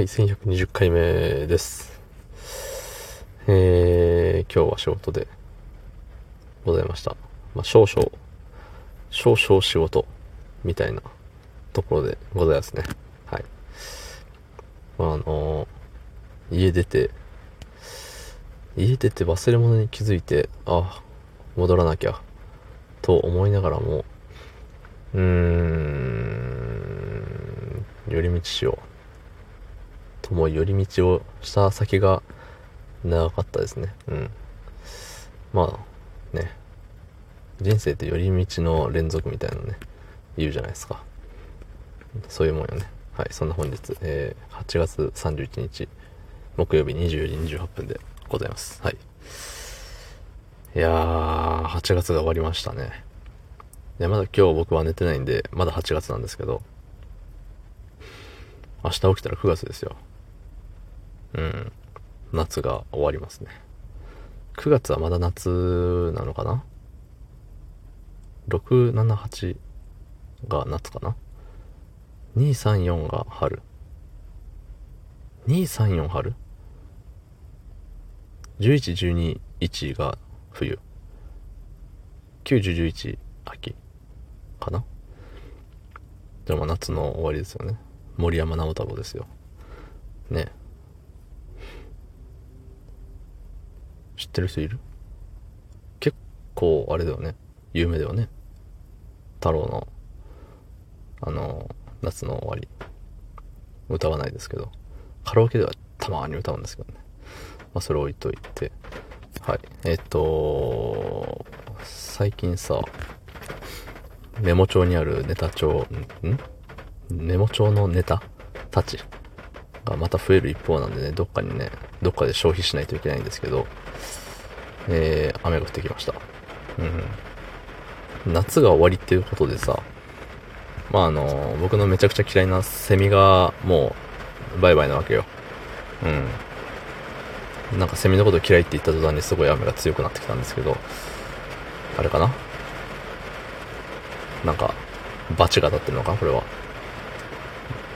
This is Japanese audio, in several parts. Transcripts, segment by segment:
はい、1120回目です。えー、今日は仕事でございました。まあ、少々、少々仕事みたいなところでございますね。はい。まあ、あの家出て、家出て忘れ物に気づいて、あ、戻らなきゃ、と思いながらも、うーん、寄り道しよう。とも寄り道をした先が長かったですね。うん。まあ、ね。人生って寄り道の連続みたいなのね、言うじゃないですか。そういうもんよね。はい、そんな本日、えー、8月31日、木曜日20時28分でございます。はい。いやー、8月が終わりましたね。で、まだ今日僕は寝てないんで、まだ8月なんですけど、明日起きたら9月ですよ。うん。夏が終わりますね。9月はまだ夏なのかな ?6、7、8が夏かな ?2、3、4が春。2、3、4春 ?11、12、1が冬。9、10、11秋かな？じゃまあ夏の終わりですよね。森山直太朗ですよ。ね知ってる人いる？結構あれだよね。有名だよね。太郎の、あの、夏の終わり。歌わないですけど。カラオケではたまに歌うんですけどね。まあそれ置いといて。はい。えっと、最近さ、メモ帳にあるネタ帳、ん？メモ帳のネタ？たちがまた増える一方なんでね、どっかにね、どっかで消費しないといけないんですけど、えー、雨が降ってきました。うん。夏が終わりっていうことでさ、まああの、僕のめちゃくちゃ嫌いなセミがもう、バイバイなわけよ。うん。なんかセミのこと嫌いって言った途端にすごい雨が強くなってきたんですけど、あれかな？なんか、罰が当たってるのか？これは。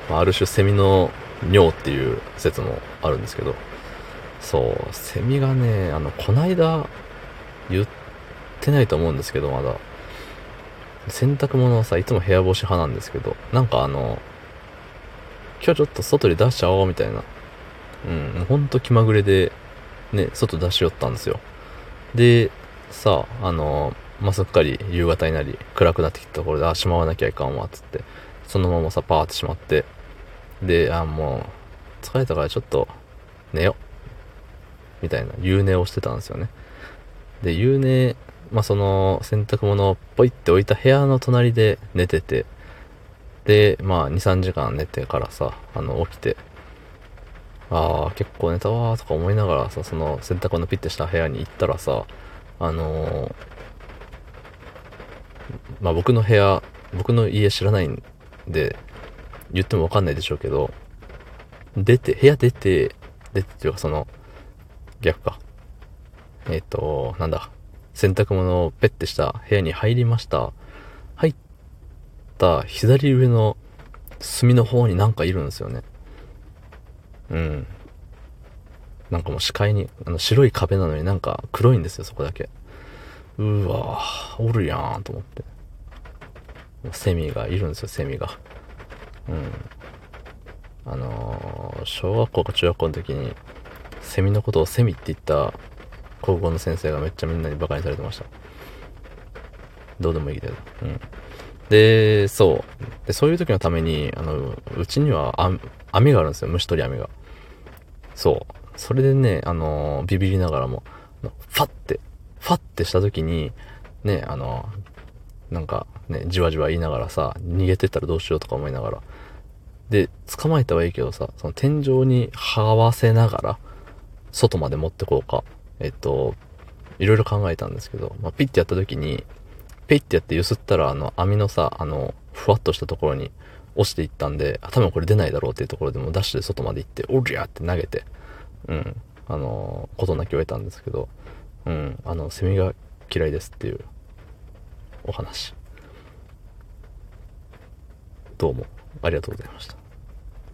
まあ、ある種セミの尿っていう説もあるんですけど、そう、セミがね、あの、こないだ言ってないと思うんですけど、まだ。洗濯物はさ、いつも部屋干し派なんですけど、なんかあの、今日ちょっと外に出しちゃおうみたいな。うん、もうほんと気まぐれで、ね、外出しよったんですよ。で、さ、あの、まあ、すっかり夕方になり、暗くなってきたところで、あ、しまわなきゃいかんわ、つって、そのままさ、パーってしまって、で、あ、もう、疲れたからちょっと、寝よ。みたいな、夕寝をしてたんですよね。で、夕寝、まあ、その、洗濯物をポイって置いた部屋の隣で寝てて、で、まあ、2、3時間寝てからさ、あの、起きて、ああ、結構寝たわーとか思いながらさ、その洗濯物ピッてした部屋に行ったらさ、あのーまあ僕の部屋、僕の家知らないんで、言ってもわかんないでしょうけど、出て、部屋出て、出てっていうかその、逆か。えっ、と、なんだ、洗濯物をペッてした部屋に入りました。入った左上の隅の方になんかいるんですよね。うん。なんかもう視界に、あの白い壁なのになんか黒いんですよ、そこだけ。うわーおるやんと思って。セミがいるんですよ、セミが。うん。あのー小学校か中学校の時に、セミのことをセミって言った高校の先生がめっちゃみんなにバカにされてました。どうでもいいけど。うん。で、そう。で、そういう時のために、あの、うちには網があるんですよ、虫取り網が。そう。それでね、あのビビりながらも、ファって、ファってした時に、ね、あのなんかね、じわじわ言いながらさ、逃げてったらどうしようとか思いながら。で、捕まえたはいいけどさ、その天井に這わせながら、外まで持ってこうか。えっと、いろいろ考えたんですけど、まあ、ピッてやった時に、ペイってやって揺すったら、あの、網のさ、あの、ふわっとしたところに落ちていったんで、あ、多分これ出ないだろうっていうところでもダッシュで外まで行って、おりゃって投げて、うん、あの、ことなきを得たんですけど、うん、あの、セミが嫌いですっていうお話。どうもありがとうございました。